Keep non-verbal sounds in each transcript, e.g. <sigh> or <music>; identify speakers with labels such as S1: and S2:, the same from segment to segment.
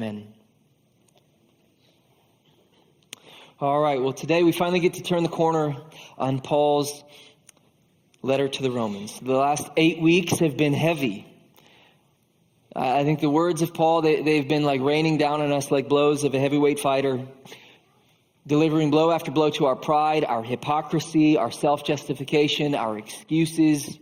S1: Amen. All right, well, today we finally get to turn the corner on Paul's letter to the Romans. The last eight weeks have been heavy. I think the words of Paul, they, they've been like raining down on us like blows of a heavyweight fighter, delivering blow after blow to our pride, our hypocrisy, our self justification, our excuses.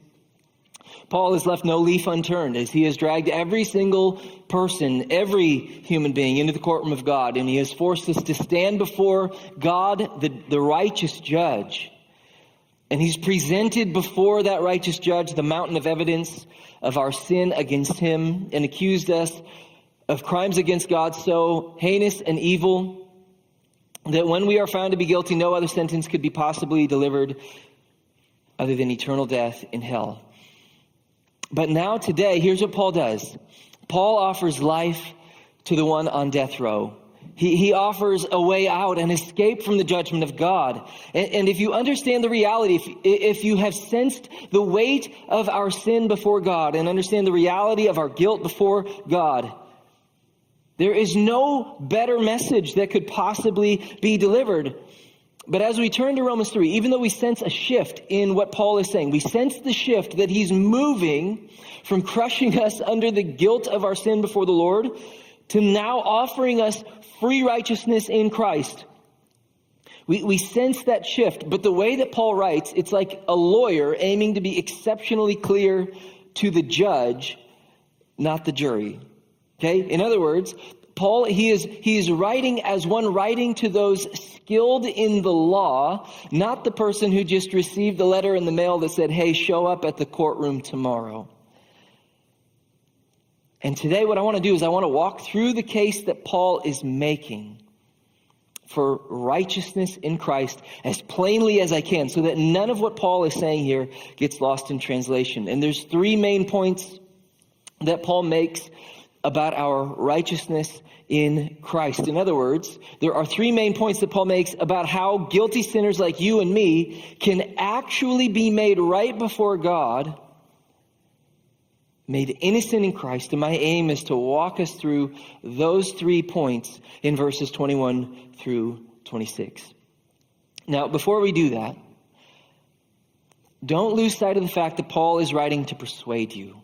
S1: Paul has left no leaf unturned as he has dragged every single person, every human being into the courtroom of God, and he has forced us to stand before God, the, the righteous judge. And he's presented before that righteous judge the mountain of evidence of our sin against him and accused us of crimes against God so heinous and evil that when we are found to be guilty, no other sentence could be possibly delivered other than eternal death in hell. But now, today, here's what Paul does Paul offers life to the one on death row. He, he offers a way out, an escape from the judgment of God. And, and if you understand the reality, if, if you have sensed the weight of our sin before God and understand the reality of our guilt before God, there is no better message that could possibly be delivered but as we turn to Romans 3, even though we sense a shift in what Paul is saying, we sense the shift that he's moving from crushing us under the guilt of our sin before the Lord to now offering us free righteousness in Christ. We, we sense that shift, but the way that Paul writes, it's like a lawyer aiming to be exceptionally clear to the judge, not the jury. Okay? In other words, Paul, he is, he is writing as one writing to those skilled in the law, not the person who just received the letter in the mail that said, hey, show up at the courtroom tomorrow. And today, what I want to do is I want to walk through the case that Paul is making for righteousness in Christ as plainly as I can so that none of what Paul is saying here gets lost in translation. And there's three main points that Paul makes about our righteousness in Christ. In other words, there are three main points that Paul makes about how guilty sinners like you and me can actually be made right before God, made innocent in Christ. And my aim is to walk us through those three points in verses 21 through 26. Now, before we do that, don't lose sight of the fact that Paul is writing to persuade you.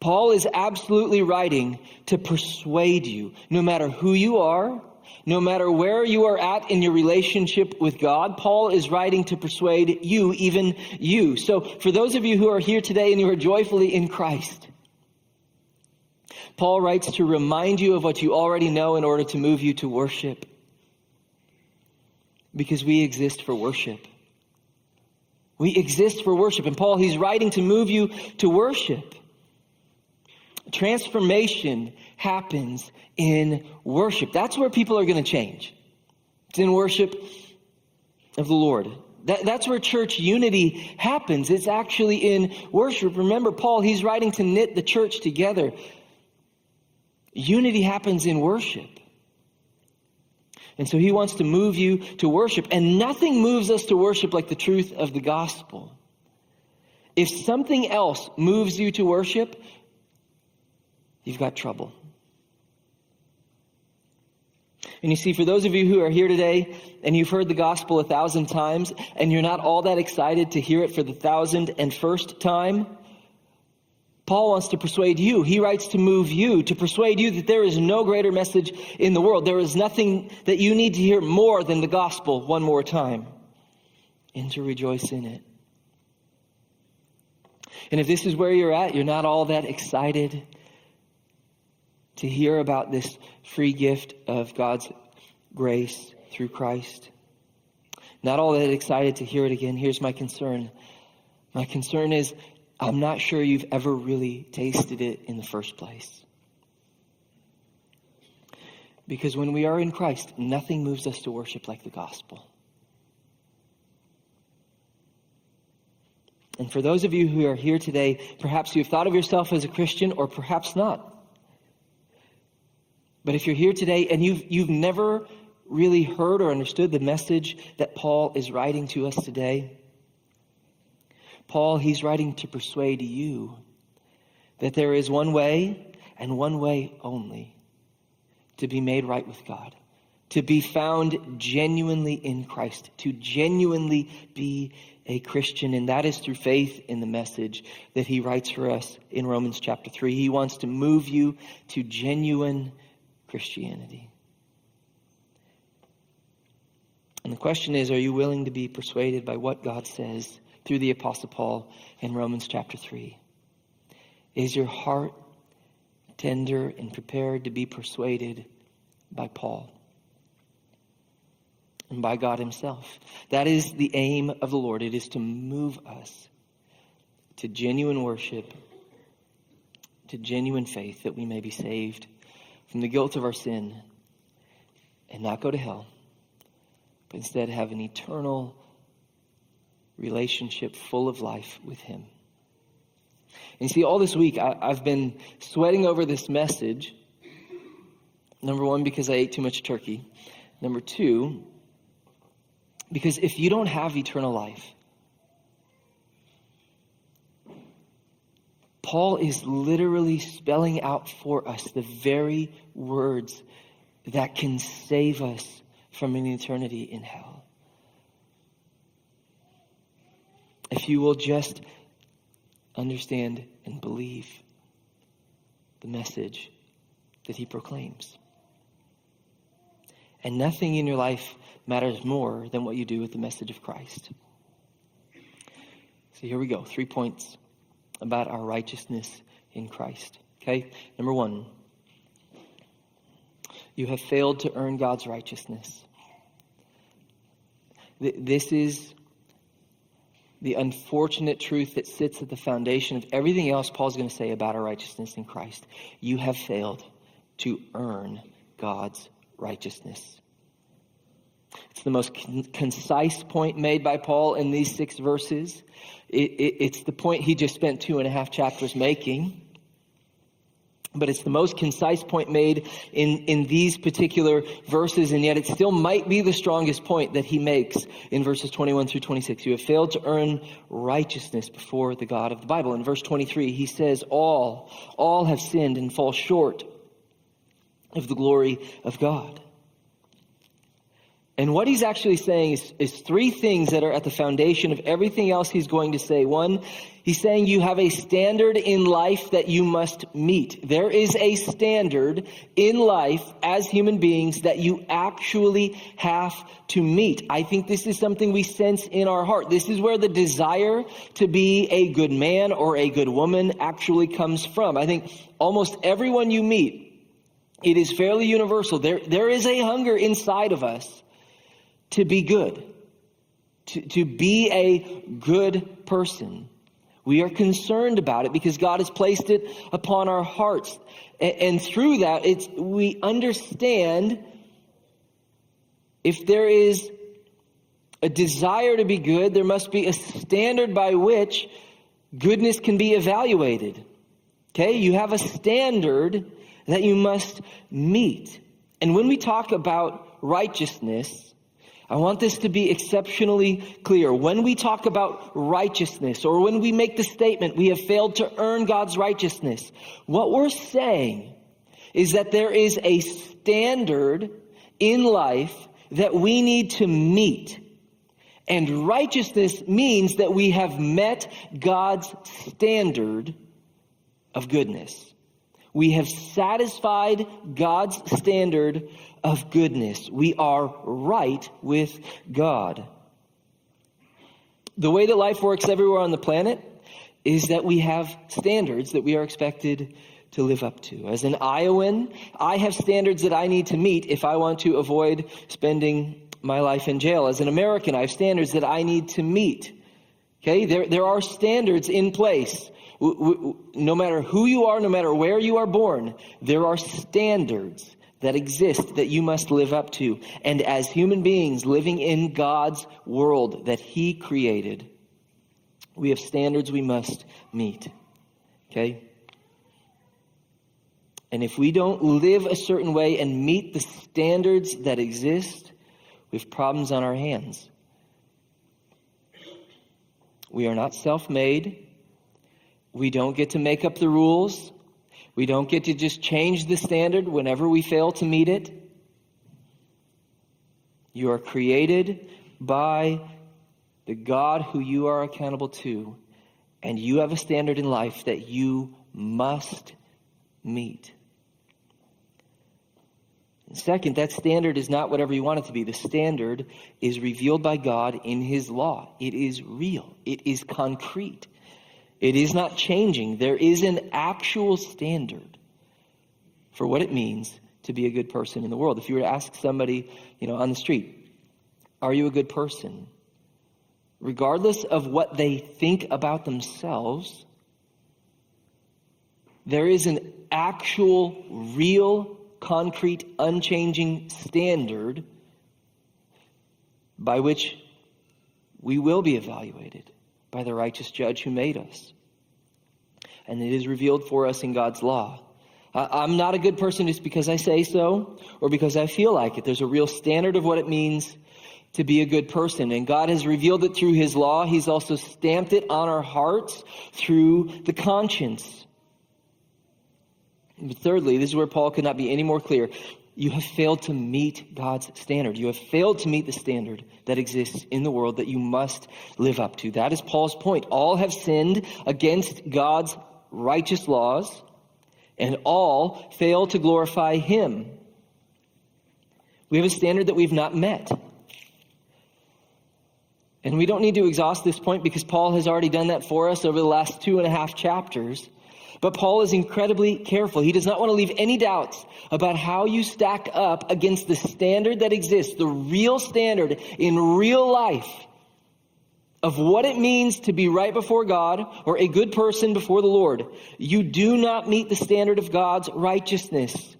S1: Paul is absolutely writing to persuade you, no matter who you are, no matter where you are at in your relationship with God, Paul is writing to persuade you, even you. So for those of you who are here today and you are joyfully in Christ, Paul writes to remind you of what you already know in order to move you to worship. Because we exist for worship. We exist for worship. And Paul, he's writing to move you to worship. Transformation happens in worship. That's where people are going to change. It's in worship of the Lord. That, that's where church unity happens. It's actually in worship. Remember, Paul, he's writing to knit the church together. Unity happens in worship. And so he wants to move you to worship. And nothing moves us to worship like the truth of the gospel. If something else moves you to worship, you've got trouble. And you see, for those of you who are here today and you've heard the gospel a thousand times and you're not all that excited to hear it for the thousand and first time, Paul wants to persuade you. He writes to move you, to persuade you that there is no greater message in the world. There is nothing that you need to hear more than the gospel one more time and to rejoice in it. And if this is where you're at, you're not all that excited to hear about this free gift of God's grace through Christ. Not all that excited to hear it again. Here's my concern. My concern is I'm not sure you've ever really tasted it in the first place. Because when we are in Christ, nothing moves us to worship like the gospel. And for those of you who are here today, perhaps you've thought of yourself as a Christian or perhaps not. But if you're here today and you've, you've never really heard or understood the message that Paul is writing to us today, Paul, he's writing to persuade you that there is one way and one way only to be made right with God, to be found genuinely in Christ, to genuinely be a Christian, and that is through faith in the message that he writes for us in Romans chapter 3. He wants to move you to genuine Christianity. And the question is are you willing to be persuaded by what God says through the Apostle Paul in Romans chapter 3? Is your heart tender and prepared to be persuaded by Paul? and by God Himself. That is the aim of the Lord. It is to move us to genuine worship, to genuine faith, that we may be saved from the guilt of our sin and not go to hell, but instead have an eternal relationship full of life with Him. And you see, all this week I, have been sweating over this message. Number one, because I ate too much turkey. Number two, because if you don't have eternal life, Paul is literally spelling out for us the very words that can save us from an eternity in hell. If you will just understand and believe the message that he proclaims. And nothing in your life matters more than what you do with the message of Christ. So here we go. Three points about our righteousness in Christ. Okay? Number one, you have failed to earn God's righteousness. This is the unfortunate truth that sits at the foundation of everything else Paul's going to say about our righteousness in Christ. You have failed to earn God's righteousness. It's the most con- concise point made by Paul in these six verses. It, it, it's the point he just spent two and a half chapters making. But it's the most concise point made in, in these particular verses, and yet it still might be the strongest point that he makes in verses 21 through 26. You have failed to earn righteousness before the God of the Bible. In verse 23, he says, All, all have sinned and fall short of the glory of God. And what he's actually saying is, is, three things that are at the foundation of everything else he's going to say. One, he's saying you have a standard in life that you must meet. There is a standard in life as human beings that you actually have to meet. I think this is something we sense in our heart. This is where the desire to be a good man or a good woman actually comes from. I think almost everyone you meet, it is fairly universal. There, there is a hunger inside of us to be good, to, to be a good person. We are concerned about it because God has placed it upon our hearts. And, and through that, it's, we understand if there is a desire to be good, there must be a standard by which goodness can be evaluated. Okay? You have a standard that you must meet. And when we talk about righteousness, I want this to be exceptionally clear. When we talk about righteousness or when we make the statement, we have failed to earn God's righteousness, what we're saying is that there is a standard in life that we need to meet. And righteousness means that we have met God's standard of goodness. We have satisfied God's standard of goodness. We are right with God. The way that life works everywhere on the planet is that we have standards that we are expected to live up to. As an Iowan, I have standards that I need to meet if I want to avoid spending my life in jail. As an American, I have standards that I need to meet. Okay, there, there are standards in place. No matter who you are, no matter where you are born, there are standards that exist that you must live up to. And as human beings living in God's world that He created, we have standards we must meet. Okay? And if we don't live a certain way and meet the standards that exist, we have problems on our hands. We are not self made. We don't get to make up the rules. We don't get to just change the standard whenever we fail to meet it. You are created by the God who you are accountable to, and you have a standard in life that you must meet. Second, that standard is not whatever you want it to be. The standard is revealed by God in His law. It is real. It is concrete. It is not changing. There is an actual standard for what it means to be a good person in the world. If you were to ask somebody, you know, on the street, are you a good person? Regardless of what they think about themselves, there is an actual, real, concrete, unchanging standard by which we will be evaluated by the righteous judge who made us. And it is revealed for us in God's law. I'm not a good person just because I say so or because I feel like it. There's a real standard of what it means to be a good person. And God has revealed it through His law. He's also stamped it on our hearts through the conscience. Thirdly, this is where Paul could not be any more clear you have failed to meet God's standard. You have failed to meet the standard that exists in the world that you must live up to. That is Paul's point. All have sinned against God's righteous laws, and all fail to glorify Him. We have a standard that we've not met. And we don't need to exhaust this point because Paul has already done that for us over the last two and a half chapters. But Paul is incredibly careful. He does not want to leave any doubts about how you stack up against the standard that exists, the real standard in real life of what it means to be right before God or a good person before the Lord. You do not meet the standard of God's righteousness,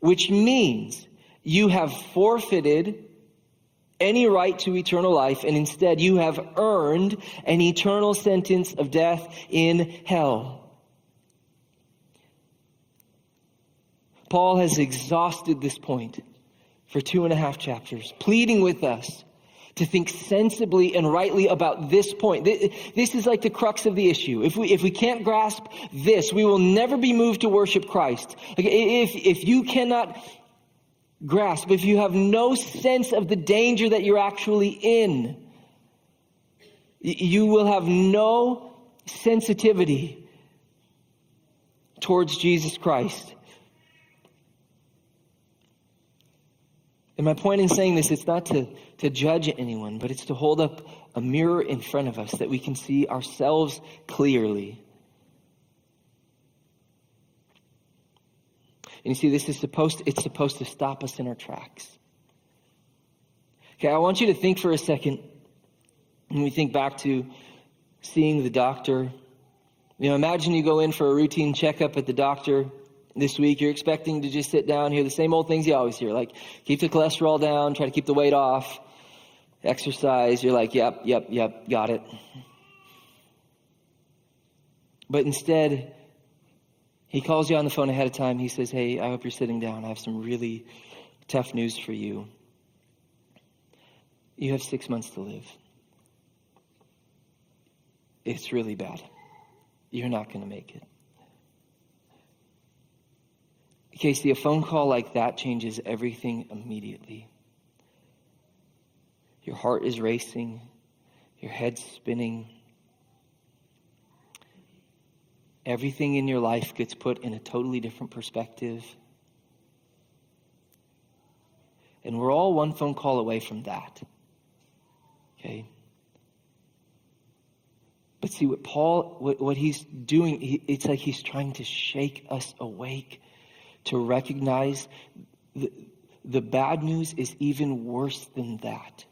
S1: which means you have forfeited any right to eternal life, and instead you have earned an eternal sentence of death in hell. Paul has exhausted this point for two and a half chapters, pleading with us to think sensibly and rightly about this point. This is like the crux of the issue. If we, if we can't grasp this, we will never be moved to worship Christ. If, if you cannot grasp, if you have no sense of the danger that you're actually in, you will have no sensitivity towards Jesus Christ. And my point in saying this, it's not to, to judge anyone, but it's to hold up a mirror in front of us that we can see ourselves clearly. And you see, this is supposed, to, it's supposed to stop us in our tracks. Okay, I want you to think for a second when we think back to seeing the doctor. You know, imagine you go in for a routine checkup at the doctor this week. You're expecting to just sit down, hear the same old things you always hear, like keep the cholesterol down, try to keep the weight off, exercise. You're like, yep, yep, yep, got it. But instead, he calls you on the phone ahead of time. He says, Hey, I hope you're sitting down. I have some really tough news for you. You have six months to live. It's really bad. You're not going to make it. Casey, a phone call like that changes everything immediately. Your heart is racing, your head's spinning. Everything in your life gets put in a totally different perspective. And we're all one phone call away from that. Okay? But see what Paul, what, what he's doing, he, it's like he's trying to shake us awake to recognize the, the bad news is even worse than that.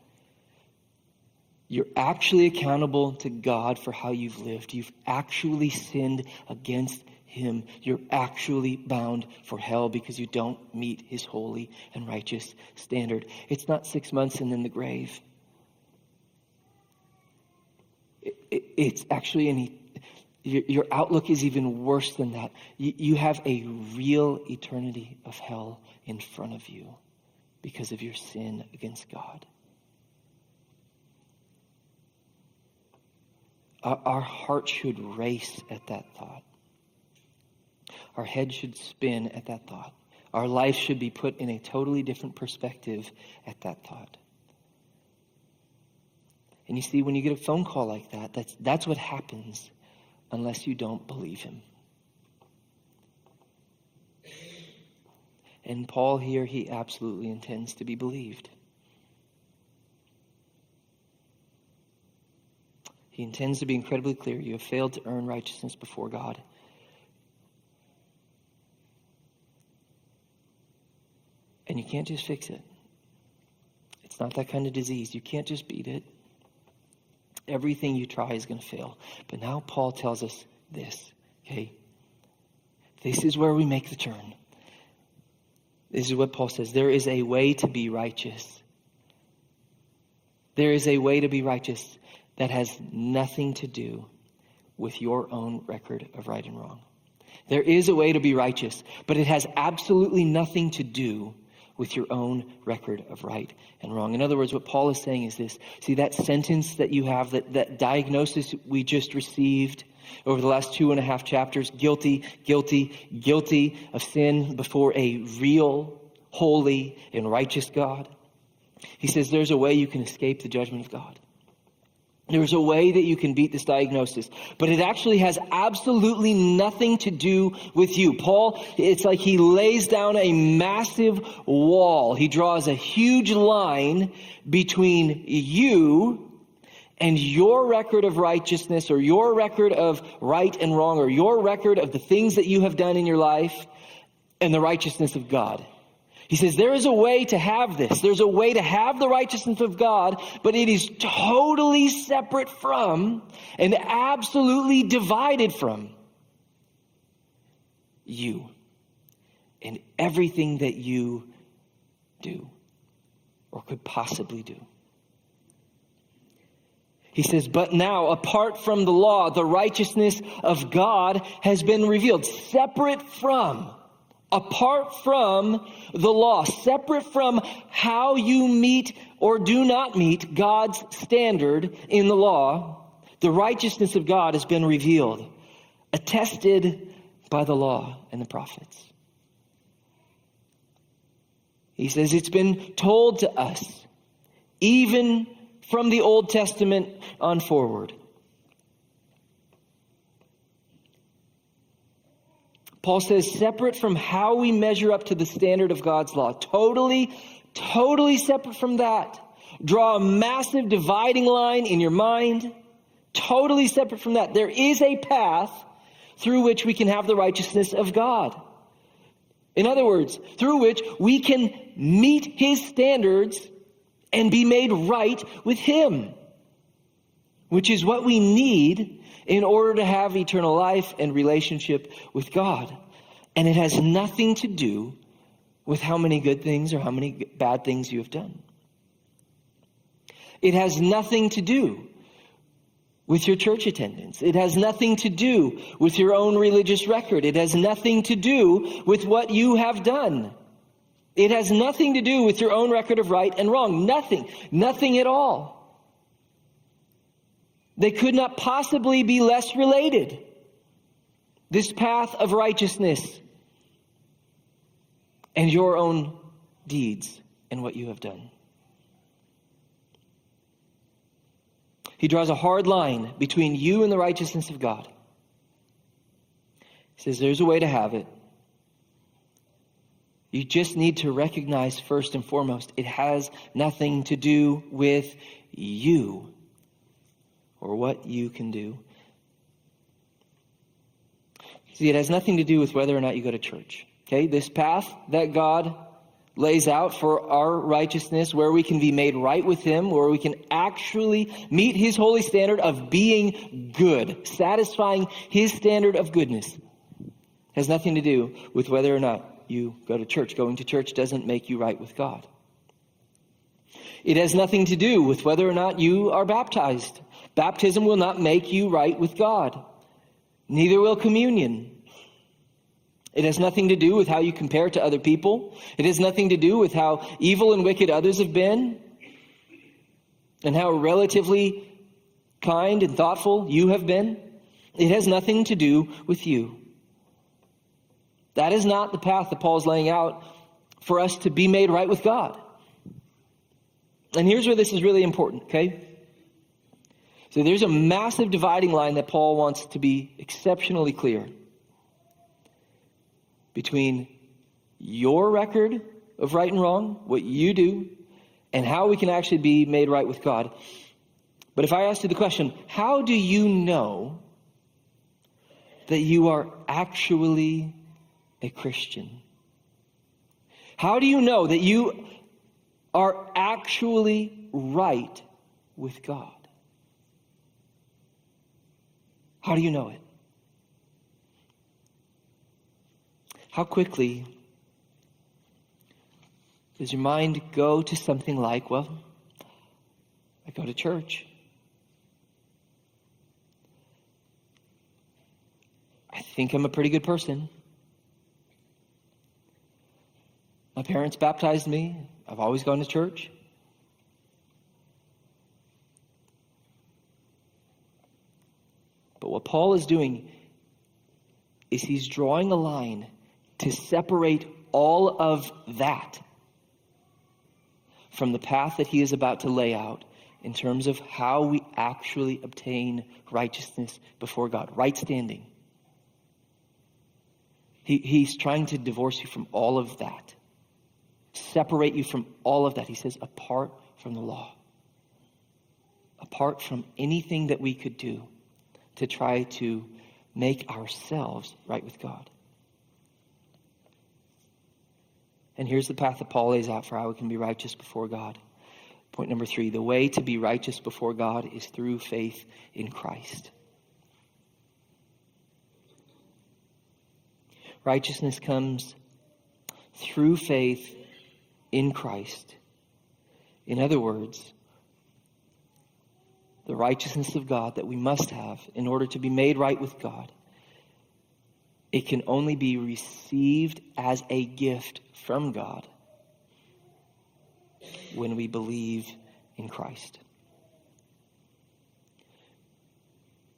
S1: You're actually accountable to God for how you've lived. You've actually sinned against Him. You're actually bound for hell because you don't meet His holy and righteous standard. It's not six months and then the grave. it's actually an your, outlook is even worse than that. you have a real eternity of hell in front of you because of your sin against God. Our, heart should race at that thought. our head should spin at that thought. Our life should be put in a totally different perspective at that thought. And you see, when you get a phone call like that, that's, that's what happens unless you don't believe him. And Paul here, he absolutely intends to be believed. He intends to be incredibly clear. You have failed to earn righteousness before God. And you can't just fix it. It's not that kind of disease. You can't just beat it. Everything you try is going to fail. But now Paul tells us this, okay? This is where we make the turn. This is what Paul says there is a way to be righteous. There is a way to be righteous that has nothing to do with your own record of right and wrong. There is a way to be righteous, but it has absolutely nothing to do with your own record of right and wrong. In other words, what Paul is saying is this see, that sentence that you have, that, that diagnosis we just received over the last two and a half chapters guilty, guilty, guilty of sin before a real, holy, and righteous God. He says there's a way you can escape the judgment of God. There's a way that you can beat this diagnosis, but it actually has absolutely nothing to do with you. Paul, it's like he lays down a massive wall. He draws a huge line between you and your record of righteousness or your record of right and wrong or your record of the things that you have done in your life and the righteousness of God. He says there is a way to have this. There's a way to have the righteousness of God, but it is totally separate from and absolutely divided from you and everything that you do or could possibly do. He says, but now, apart from the law, the righteousness of God has been revealed, separate from apart from the law, separate from how you meet or do not meet God's standard in the law, the righteousness of God has been revealed, attested by the law and the prophets. He says it's been told to us, even from the Old Testament on forward Paul says, separate from how we measure up to the standard of God's law. Totally, totally separate from that. Draw a massive dividing line in your mind. Totally separate from that. There is a path through which we can have the righteousness of God. In other words, through which we can meet his standards and be made right with him, which is what we need in order to have eternal life and relationship with God. And it has nothing to do with how many good things or how many bad things you have done. It has nothing to do with your church attendance. It has nothing to do with your own religious record. It has nothing to do with what you have done. It has nothing to do with your own record of right and wrong. Nothing. Nothing at all. They could not possibly be less related. This path of righteousness and your own deeds and what you have done. He draws a hard line between you and the righteousness of God. He says there's a way to have it. You just need to recognize first and foremost, it has nothing to do with you or what you can do. See, it has nothing to do with whether or not you go to church. Okay, this path that God lays out for our righteousness, where we can be made right with Him, where we can actually meet His holy standard of being good, satisfying His standard of goodness, has nothing to do with whether or not you go to church. Going to church doesn't make you right with God. It has nothing to do with whether or not you are baptized. Baptism will not make you right with God. Neither will communion. It has nothing to do with how you compare to other people. It has nothing to do with how evil and wicked others have been and how relatively kind and thoughtful you have been. It has nothing to do with you. That is not the path that Paul is laying out for us to be made right with God. And here's where this is really important, okay? So there's a massive dividing line that Paul wants to be exceptionally clear between your record of right and wrong, what you do, and how we can actually be made right with God. But if I ask you the question, how do you know that you are actually a Christian? How do you know that you are actually right with God? How do you know it? How quickly does your mind go to something like, well, I go to church. I think I'm a pretty good person. My parents baptized me. I've always gone to church. But what Paul is doing is he's drawing a line to separate all of that from the path that he is about to lay out in terms of how we actually obtain righteousness before God, right standing. He, he's trying to divorce you from all of that separate you from all of that. He says, apart from the law, apart from anything that we could do to try to make ourselves right with God. And here's the path that Paul lays out for how we can be righteous before God. Point number three the way to be righteous before God is through faith in Christ. Righteousness comes through faith in Christ. In other words, the righteousness of God that we must have in order to be made right with God, it can only be received as a gift from God when we believe in Christ.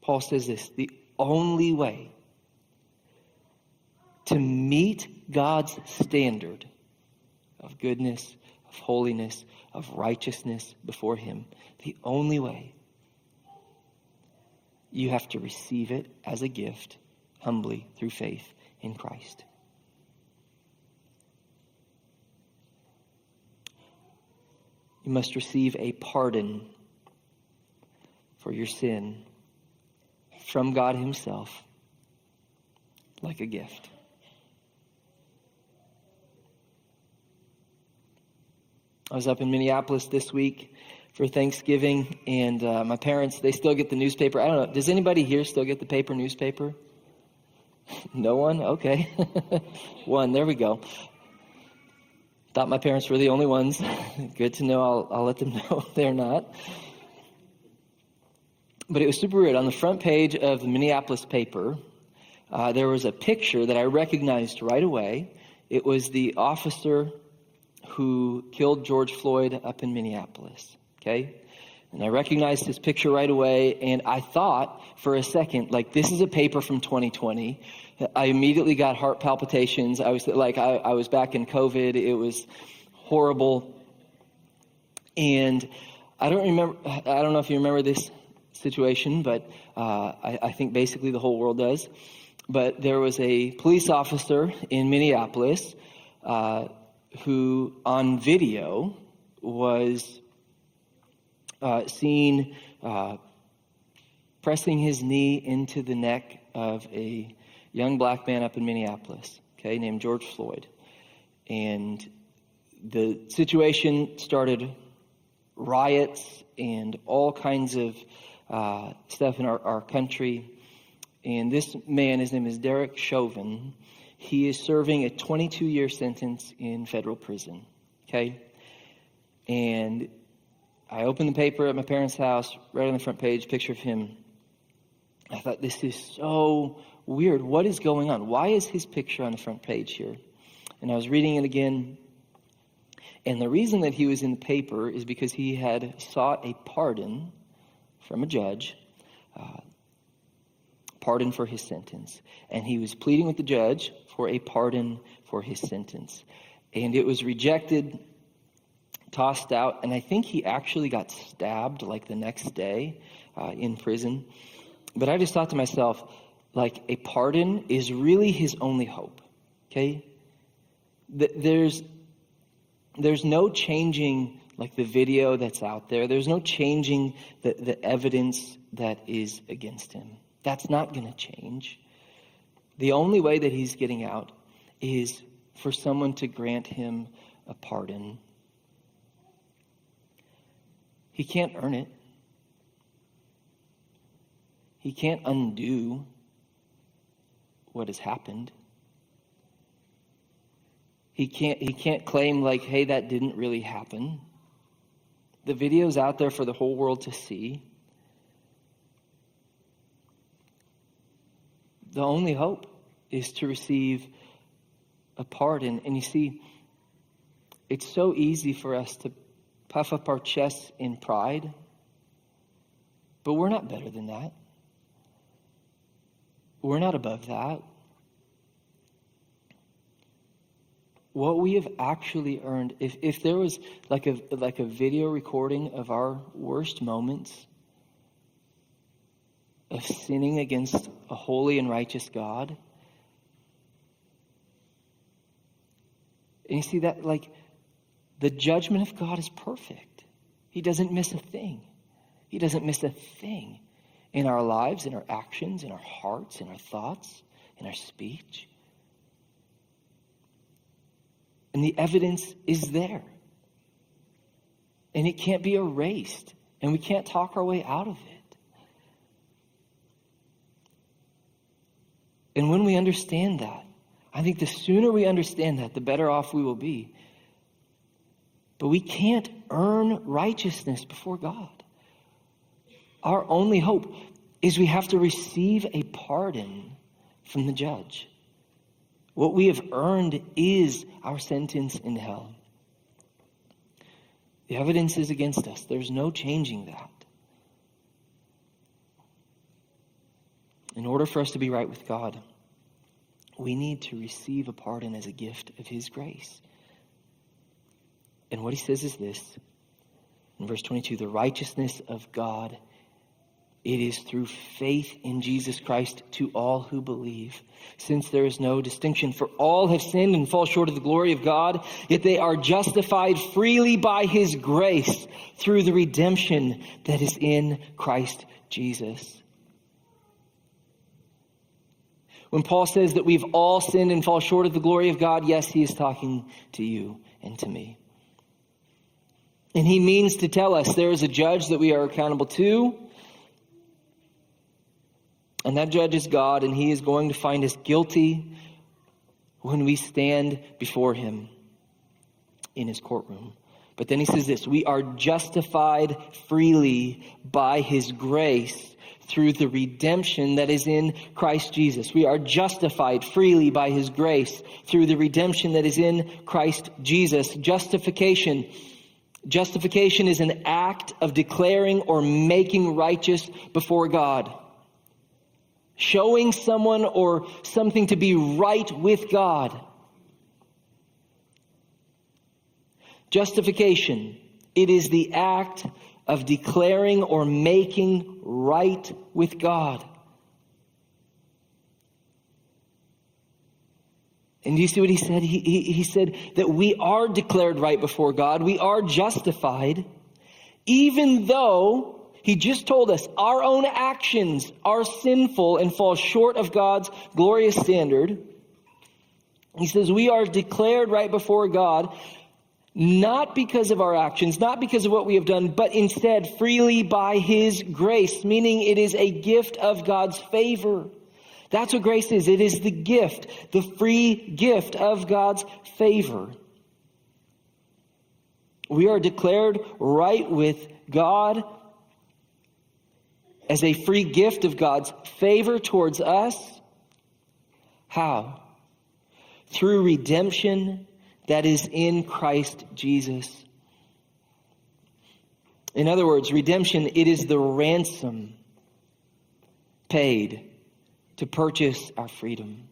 S1: Paul says this the only way to meet God's standard of goodness, of holiness, of righteousness before Him. The only way you have to receive it as a gift, humbly, through faith in Christ. You must receive a pardon for your sin from God Himself like a gift. I was up in Minneapolis this week for Thanksgiving, and uh, my parents, they still get the newspaper. I don't know, does anybody here still get the paper newspaper? <laughs> no one? Okay. <laughs> one, there we go. Thought my parents were the only ones. <laughs> Good to know. I'll, I'll let them know they're not. But it was super weird. On the front page of the Minneapolis paper, uh, there was a picture that I recognized right away. It was the officer who killed George Floyd up in Minneapolis. Okay? And I recognized his picture right away, and I thought for a second, like, this is a paper from 2020. I immediately got heart palpitations. I was like, I, I was back in COVID. It was horrible. And I don't remember, I don't know if you remember this situation, but uh, I, I think basically the whole world does. But there was a police officer in Minneapolis uh, who on video was uh, seen uh, pressing his knee into the neck of a young black man up in Minneapolis, okay, named George Floyd. And the situation started riots and all kinds of uh, stuff in our, our country. And this man, his name is Derek Chauvin, he is serving a 22 year sentence in federal prison. Okay? And I opened the paper at my parents' house, right on the front page, picture of him. I thought, this is so weird. What is going on? Why is his picture on the front page here? And I was reading it again. And the reason that he was in the paper is because he had sought a pardon from a judge. Uh, pardon for his sentence. And he was pleading with the judge for a pardon for his sentence. And it was rejected, tossed out, and I think he actually got stabbed like the next day uh, in prison. But I just thought to myself, like, a pardon is really his only hope, okay? There's, there's no changing like the video that's out there. There's no changing the, the evidence that is against him. That's not going to change. The only way that he's getting out is for someone to grant him a pardon. He can't earn it. He can't undo what has happened. He can't, he can't claim, like, hey, that didn't really happen. The video's out there for the whole world to see. The only hope is to receive a pardon. And you see, it's so easy for us to puff up our chests in pride, but we're not better than that. We're not above that. what we have actually earned, if, if there was like a, like a video recording of our worst moments of sinning against a holy and righteous God, and you see that, like, the judgment of God is perfect. He doesn't miss a thing. He doesn't miss a thing in our lives, in our actions, in our hearts, in our thoughts, in our speech. And the evidence is there. And it can't be erased. And we can't talk our way out of it. And when we understand that, I think the sooner we understand that, the better off we will be. But we can't earn righteousness before God. Our only hope is we have to receive a pardon from the judge. What we have earned is our sentence in hell. The evidence is against us. There's no changing that. In order for us to be right with God, we need to receive a pardon as a gift of His grace. And what he says is this in verse 22 the righteousness of God it is through faith in Jesus Christ to all who believe, since there is no distinction. For all have sinned and fall short of the glory of God, yet they are justified freely by his grace through the redemption that is in Christ Jesus. When Paul says that we've all sinned and fall short of the glory of God, yes, he is talking to you and to me. And he means to tell us there is a judge that we are accountable to and that judge is God, and he is going to find us guilty when we stand before him in his courtroom. But then he says this We are justified freely by his grace through the redemption that is in Christ Jesus. We are justified freely by his grace through the redemption that is in Christ Jesus. Justification. Justification is an act of declaring or making righteous before God showing someone or something to be right with God. Justification, it is the act of declaring or making right with God. And do you see what he said? He, he, he said that we are declared right before God. We are justified, even though he just told us our own actions are sinful and fall short of God's glorious standard. He says we are declared right before God not because of our actions, not because of what we have done, but instead freely by His grace, meaning it is a gift of God's favor. That's what grace is. It is the gift, the free gift of God's favor. We are declared right with God as a free gift of God's favor towards us. How? Through redemption that is in Christ Jesus. In other words, redemption, it is the ransom paid to purchase our freedom.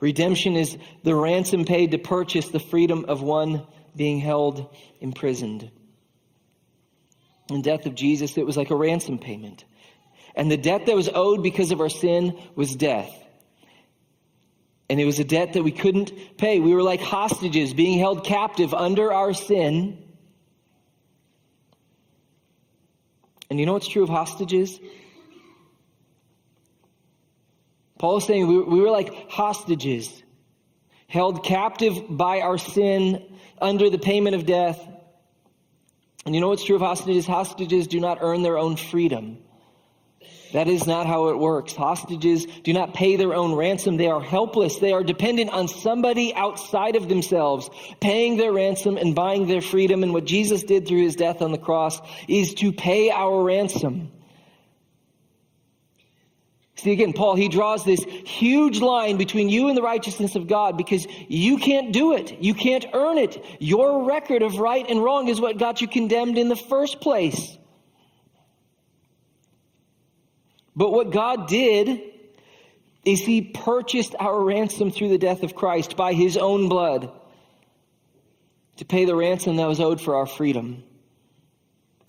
S1: Redemption is the ransom paid to purchase the freedom of one being held imprisoned. In death of Jesus, it was like a ransom payment. And the debt that was owed because of our sin was death. And it was a debt that we couldn't pay. We were like hostages being held captive under our sin. And you know what's true of hostages? Paul is saying we, we were like hostages, held captive by our sin under the payment of death. And you know what's true of hostages? Hostages do not earn their own freedom. That is not how it works. Hostages do not pay their own ransom. They are helpless. They are dependent on somebody outside of themselves paying their ransom and buying their freedom. And what Jesus did through his death on the cross is to pay our ransom. See, again, Paul, he draws this huge line between you and the righteousness of God because you can't do it. You can't earn it. Your record of right and wrong is what got you condemned in the first place. But what God did is he purchased our ransom through the death of Christ by his own blood to pay the ransom that was owed for our freedom.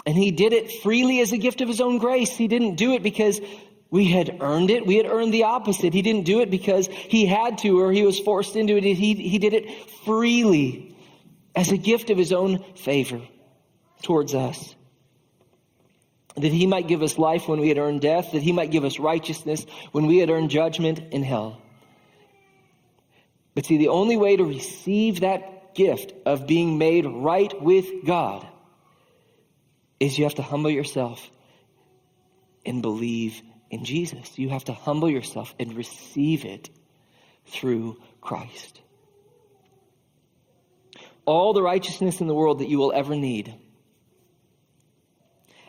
S1: And he did it freely as a gift of his own grace. He didn't do it because we had earned it. We had earned the opposite. He didn't do it because he had to or he was forced into it. He, he did it freely as a gift of his own favor towards us that he might give us life when we had earned death, that he might give us righteousness when we had earned judgment in hell. But see, the only way to receive that gift of being made right with God is you have to humble yourself and believe in Jesus. You have to humble yourself and receive it through Christ. All the righteousness in the world that you will ever need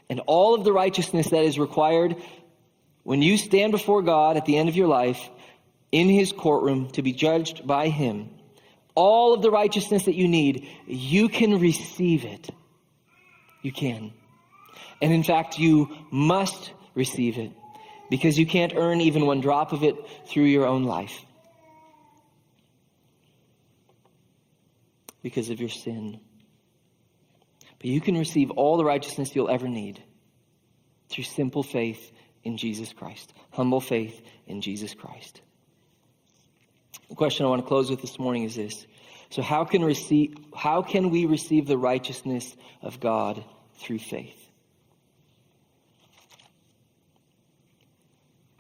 S1: and all of the righteousness that is required when you stand before God at the end of your life in his courtroom to be judged by him, all of the righteousness that you need, you can receive it. You can. And in fact, you must receive it because you can't earn even one drop of it through your own life because of your sin. But you can receive all the righteousness you'll ever need through simple faith in Jesus Christ, humble faith in Jesus Christ. The question I want to close with this morning is this. So how can receive how can we receive the righteousness of God through faith?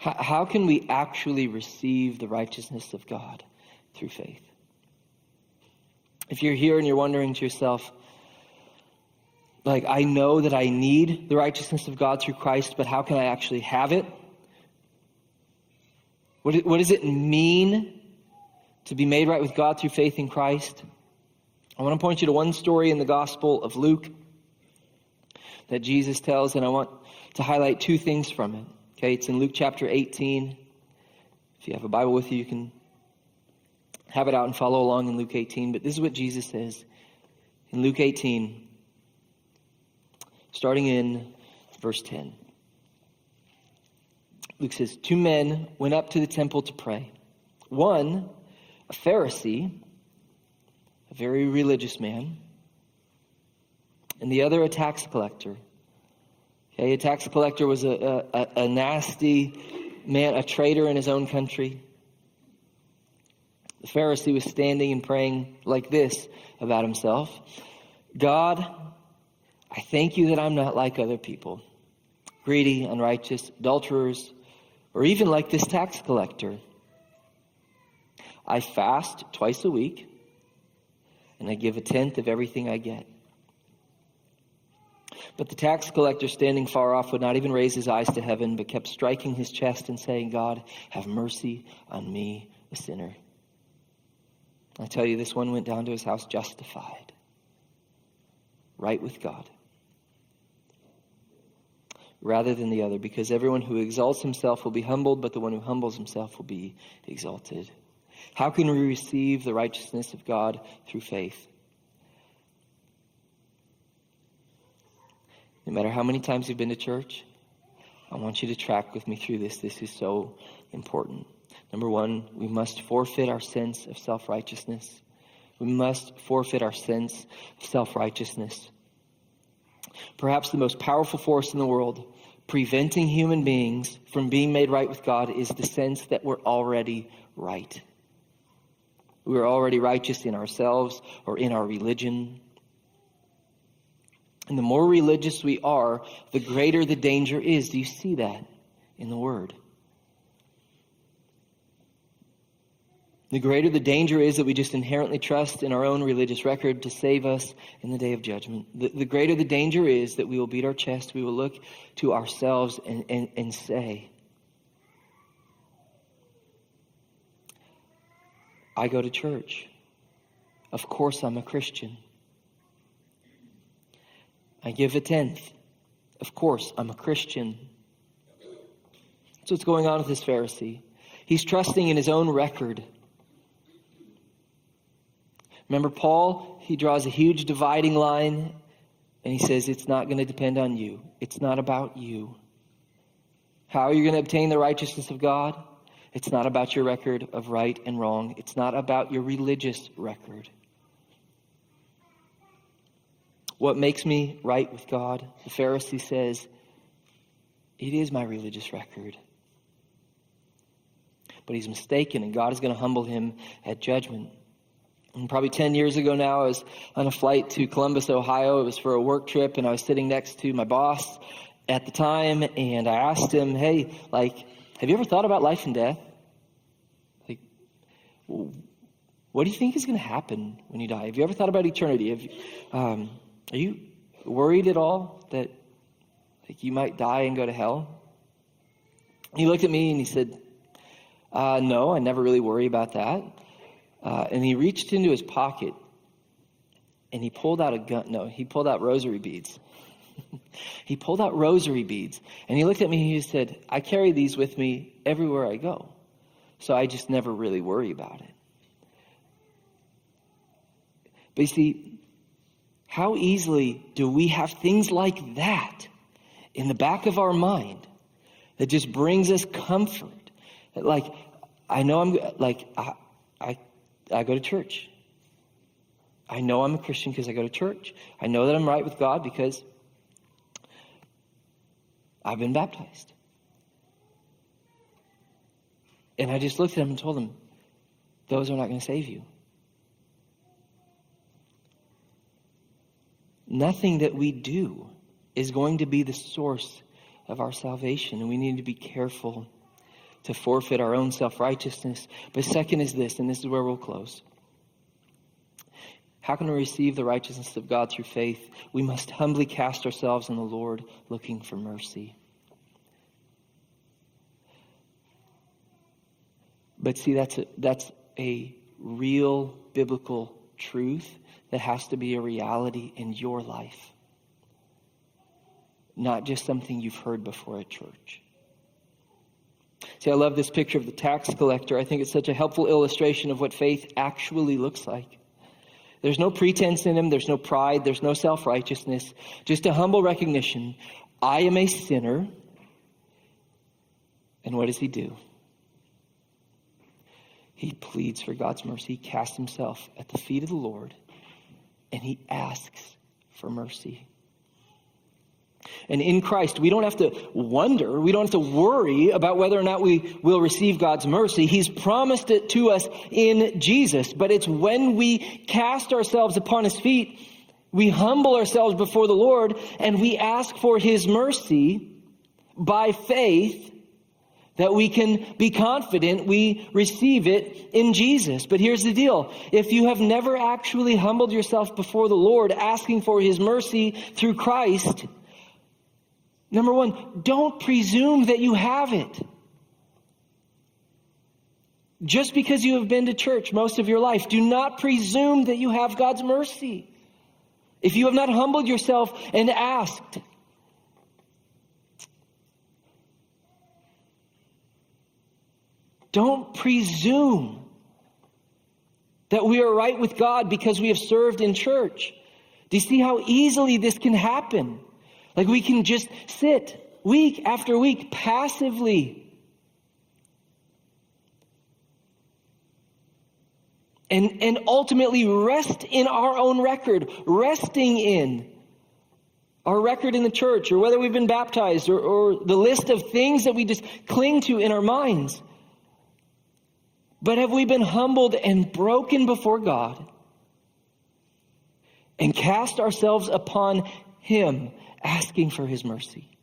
S1: How, how can we actually receive the righteousness of God through faith? If you're here and you're wondering to yourself, like, I know that I need the righteousness of God through Christ, but how can I actually have it? What, what does it mean to be made right with God through faith in Christ? I want to point you to one story in the Gospel of Luke that Jesus tells, and I want to highlight two things from it. Okay, it's in Luke chapter 18. If you have a Bible with you, you can have it out and follow along in Luke 18. But this is what Jesus says in Luke 18 starting in verse 10. Luke says, Two men went up to the temple to pray. One, a Pharisee, a very religious man, and the other, a tax collector. Okay, a tax collector was a, a, a nasty man, a traitor in his own country. The Pharisee was standing and praying like this about himself God, I thank you that I'm not like other people greedy, unrighteous, adulterers, or even like this tax collector. I fast twice a week, and I give a tenth of everything I get. But the tax collector, standing far off, would not even raise his eyes to heaven, but kept striking his chest and saying, God, have mercy on me, a sinner. I tell you, this one went down to his house justified, right with God rather than the other, because everyone who exalts himself will be humbled, but the one who humbles himself will be exalted. How can we receive the righteousness of God through faith? No matter how many times you've been to church, I want you to track with me through this. This is so important. Number one, we must forfeit our sense of self righteousness. We must forfeit our sense of self righteousness. Perhaps the most powerful force in the world preventing human beings from being made right with God is the sense that we're already right. We're already righteous in ourselves or in our religion. And the more religious we are, the greater the danger is. Do you see that in the Word? The greater the danger is that we just inherently trust in our own religious record to save us in the day of judgment. The, the greater the danger is that we will beat our chest, we will look to ourselves and, and, and say, I go to church. Of course, I'm a Christian. I give a tenth. Of course, I'm a Christian. That's what's going on with this Pharisee. He's trusting in his own record. Remember, Paul, he draws a huge dividing line and he says, It's not going to depend on you. It's not about you. How are you going to obtain the righteousness of God? It's not about your record of right and wrong. It's not about your religious record. What makes me right with God? The Pharisee says, It is my religious record. But he's mistaken, and God is going to humble him at judgment. And probably 10 years ago now, I was on a flight to Columbus, Ohio. It was for a work trip, and I was sitting next to my boss at the time, and I asked him, Hey, like, have you ever thought about life and death? Like, what do you think is going to happen when you die? Have you ever thought about eternity? Have you, um, are you worried at all that like, you might die and go to hell? He looked at me and he said, uh, No, I never really worry about that. Uh, and he reached into his pocket and he pulled out a gun. No, he pulled out rosary beads. <laughs> he pulled out rosary beads and he looked at me and he said, I carry these with me everywhere I go. So I just never really worry about it. But you see, how easily do we have things like that in the back of our mind that just brings us comfort? Like, I know I'm like, I, I I go to church. I know I'm a Christian because I go to church. I know that I'm right with God because I've been baptized. And I just looked at him and told him, those are not going to save you. Nothing that we do is going to be the source of our salvation, and we need to be careful to forfeit our own self righteousness. But second is this, and this is where we'll close. How can we receive the righteousness of God through faith? We must humbly cast ourselves on the Lord, looking for mercy. But see, that's a, that's a real biblical truth that has to be a reality in your life, not just something you've heard before at church. See, I love this picture of the tax collector. I think it's such a helpful illustration of what faith actually looks like. There's no pretense in him, there's no pride, there's no self righteousness, just a humble recognition I am a sinner. And what does he do? He pleads for God's mercy. He casts himself at the feet of the Lord and he asks for mercy. And in Christ, we don't have to wonder, we don't have to worry about whether or not we will receive God's mercy. He's promised it to us in Jesus. But it's when we cast ourselves upon His feet, we humble ourselves before the Lord, and we ask for His mercy by faith that we can be confident we receive it in Jesus. But here's the deal. If you have never actually humbled yourself before the Lord, asking for His mercy through Christ, Number one, don't presume that you have it. Just because you have been to church most of your life, do not presume that you have God's mercy. If you have not humbled yourself and asked, Don't presume that we are right with God because we have served in church. Do you see how easily this can happen? Like we can just sit week after week passively. And, and ultimately rest in our own record, resting in our record in the church, or whether we've been baptized, or, or the list of things that we just cling to in our minds. But have we been humbled and broken before God and cast ourselves upon Him, asking for His mercy?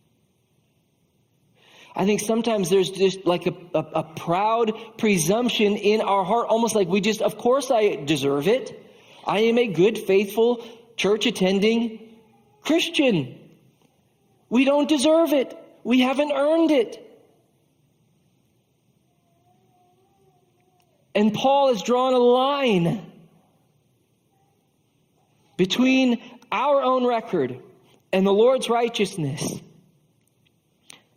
S1: I think sometimes there's just like a, a, a, proud presumption in our heart, almost like we just, of course I deserve it. I am a good, faithful, church attending Christian. We don't deserve it. We haven't earned it. And Paul has drawn a line between our own record and the Lord's righteousness.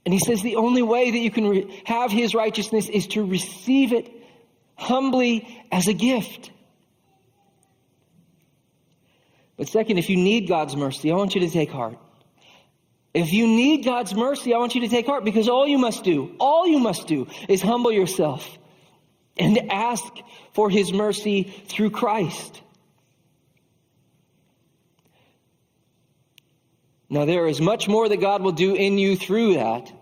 S1: And he says the only way that you can re- have his righteousness is to receive it humbly as a gift. But second, if you need God's mercy, I want you to take heart. If you need God's mercy, I want you to take heart because all you must do, all you must do is humble yourself and ask for his mercy through Christ. Now, there is much more that God will do in you through that.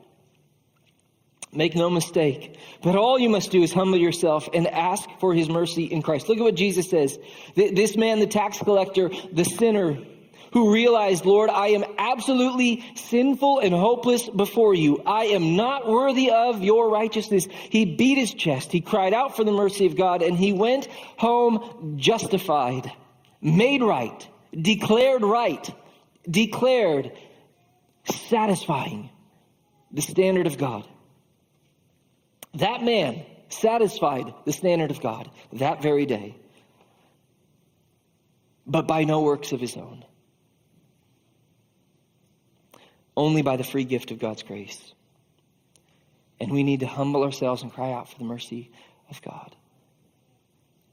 S1: Make no mistake. But all you must do is humble yourself and ask for his mercy in Christ. Look at what Jesus says. This man, the tax collector, the sinner, who realized, Lord, I am absolutely sinful and hopeless before you. I am not worthy of your righteousness. He beat his chest. He cried out for the mercy of God and he went home justified, made right, declared right, declared satisfying the standard of God. That man satisfied the standard of God that very day, but by no works of his own. Only by the free gift of God's grace. And we need to humble ourselves and cry out for the mercy of God.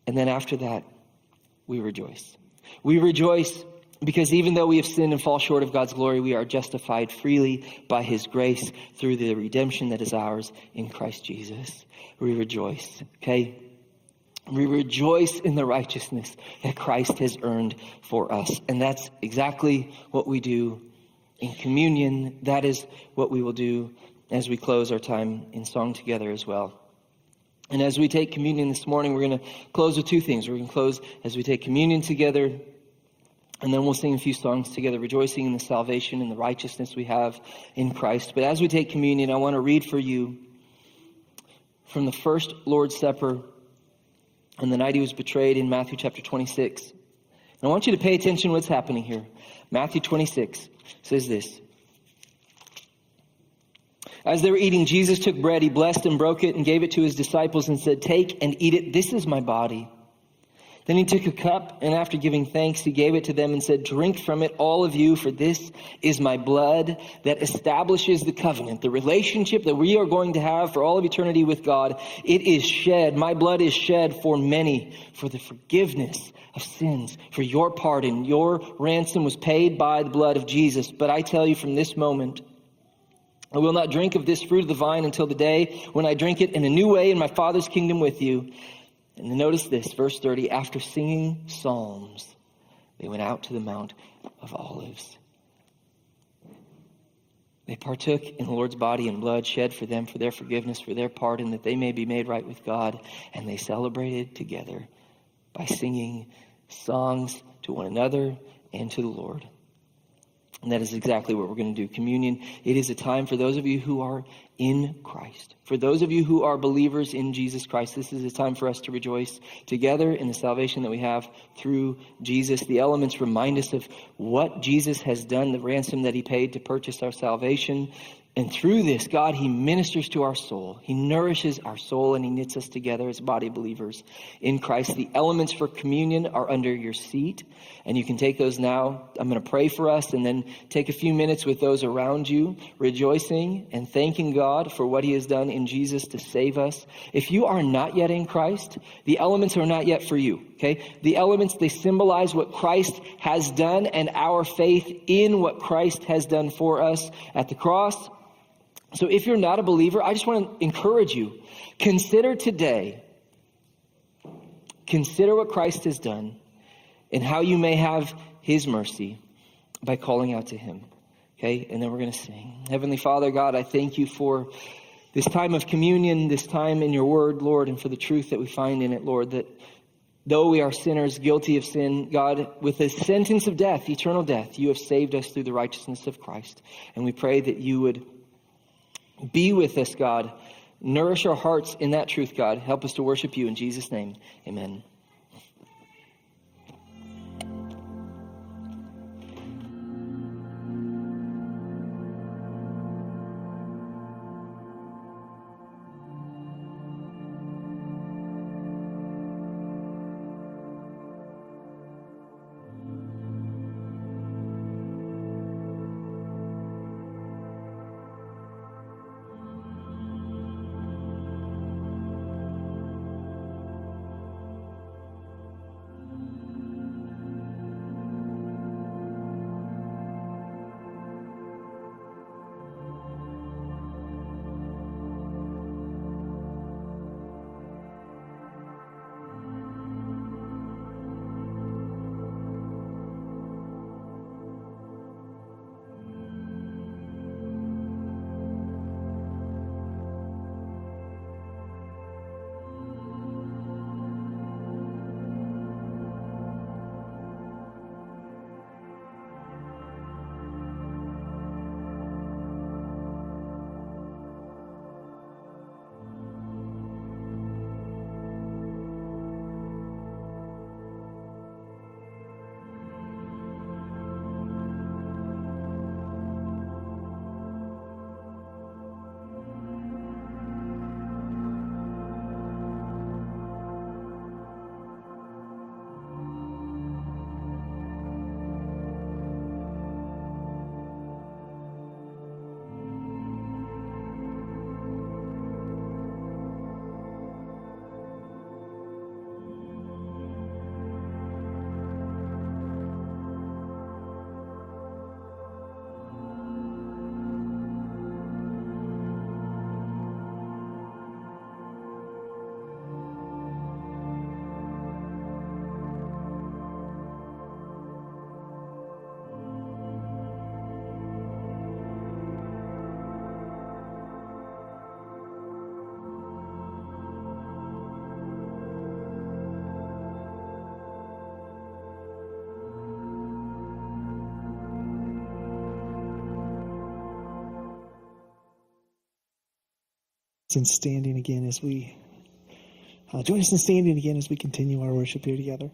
S1: And then after that, we rejoice. We rejoice because even though we have sinned and fall short of God's glory, we are justified freely by his grace through the redemption that is ours in Christ Jesus. We rejoice, okay? We rejoice in the righteousness that Christ has earned for us. And that's exactly what we do in communion. That is what we will do as we close our time in song together as well. And as we take communion this morning, we're going to close with two things. We're going to close as we take communion together and then we'll sing a few songs together, rejoicing in the salvation and the righteousness we have in Christ. But as we take communion, I want to read for you from the first Lord's Supper on the night he was betrayed in Matthew chapter 26. And I want you to pay attention to what's happening here. Matthew 26 says this. As they were eating, Jesus took bread, he blessed and broke it and gave it to his disciples and said, Take and eat it. This is my body then he took a cup, and after giving thanks, he gave it to them and said, Drink from it, all of you, for this is my blood that establishes the covenant, the relationship that we are going to have for all of eternity with God. It is shed, my blood is shed for many, for the forgiveness of sins, for your pardon. Your ransom was paid by the blood of Jesus. But I tell you from this moment, I will not drink of this fruit of the vine until the day when I drink it in a new way in my Father's kingdom with you. And notice this, verse 30 after singing psalms, they went out to the Mount of Olives. They partook in the Lord's body and blood shed for them for their forgiveness, for their pardon, that they may be made right with God. And they celebrated together by singing songs to one another and to the Lord. And that is exactly what we're going to do. Communion, it is a time for those of you who are in Christ. For those of you who are believers in Jesus Christ, this is a time for us to rejoice together in the salvation that we have through Jesus. The elements remind us of what Jesus has done, the ransom that he paid to purchase our salvation. And through this, God, He ministers to our soul. He nourishes our soul and He knits us together as body believers in Christ. The elements for communion are under your seat, and you can take those now. I'm going to pray for us and then take a few minutes with those around you, rejoicing and thanking God for what He has done in Jesus to save us. If you are not yet in Christ, the elements are not yet for you. Okay? The elements, they symbolize what Christ has done and our faith in what Christ has done for us at the cross so if you're not a believer, I just want to encourage you. Consider today, Consider what Christ has done and how you may have his mercy by calling out to him. Okay, and then we're going to sing. Heavenly Father, God, I thank you for this time of communion, this time in your word, Lord, and for the truth that we find in it, Lord, that though we are sinners, guilty of sin, God, with a sentence of death, eternal death, you have saved us through the righteousness of Christ. And we pray that you would be with us, God. Nourish our hearts in that truth, God. Help us to worship you in Jesus' name. Amen.
S2: And standing again as we uh, join us in standing again as we continue our worship here together.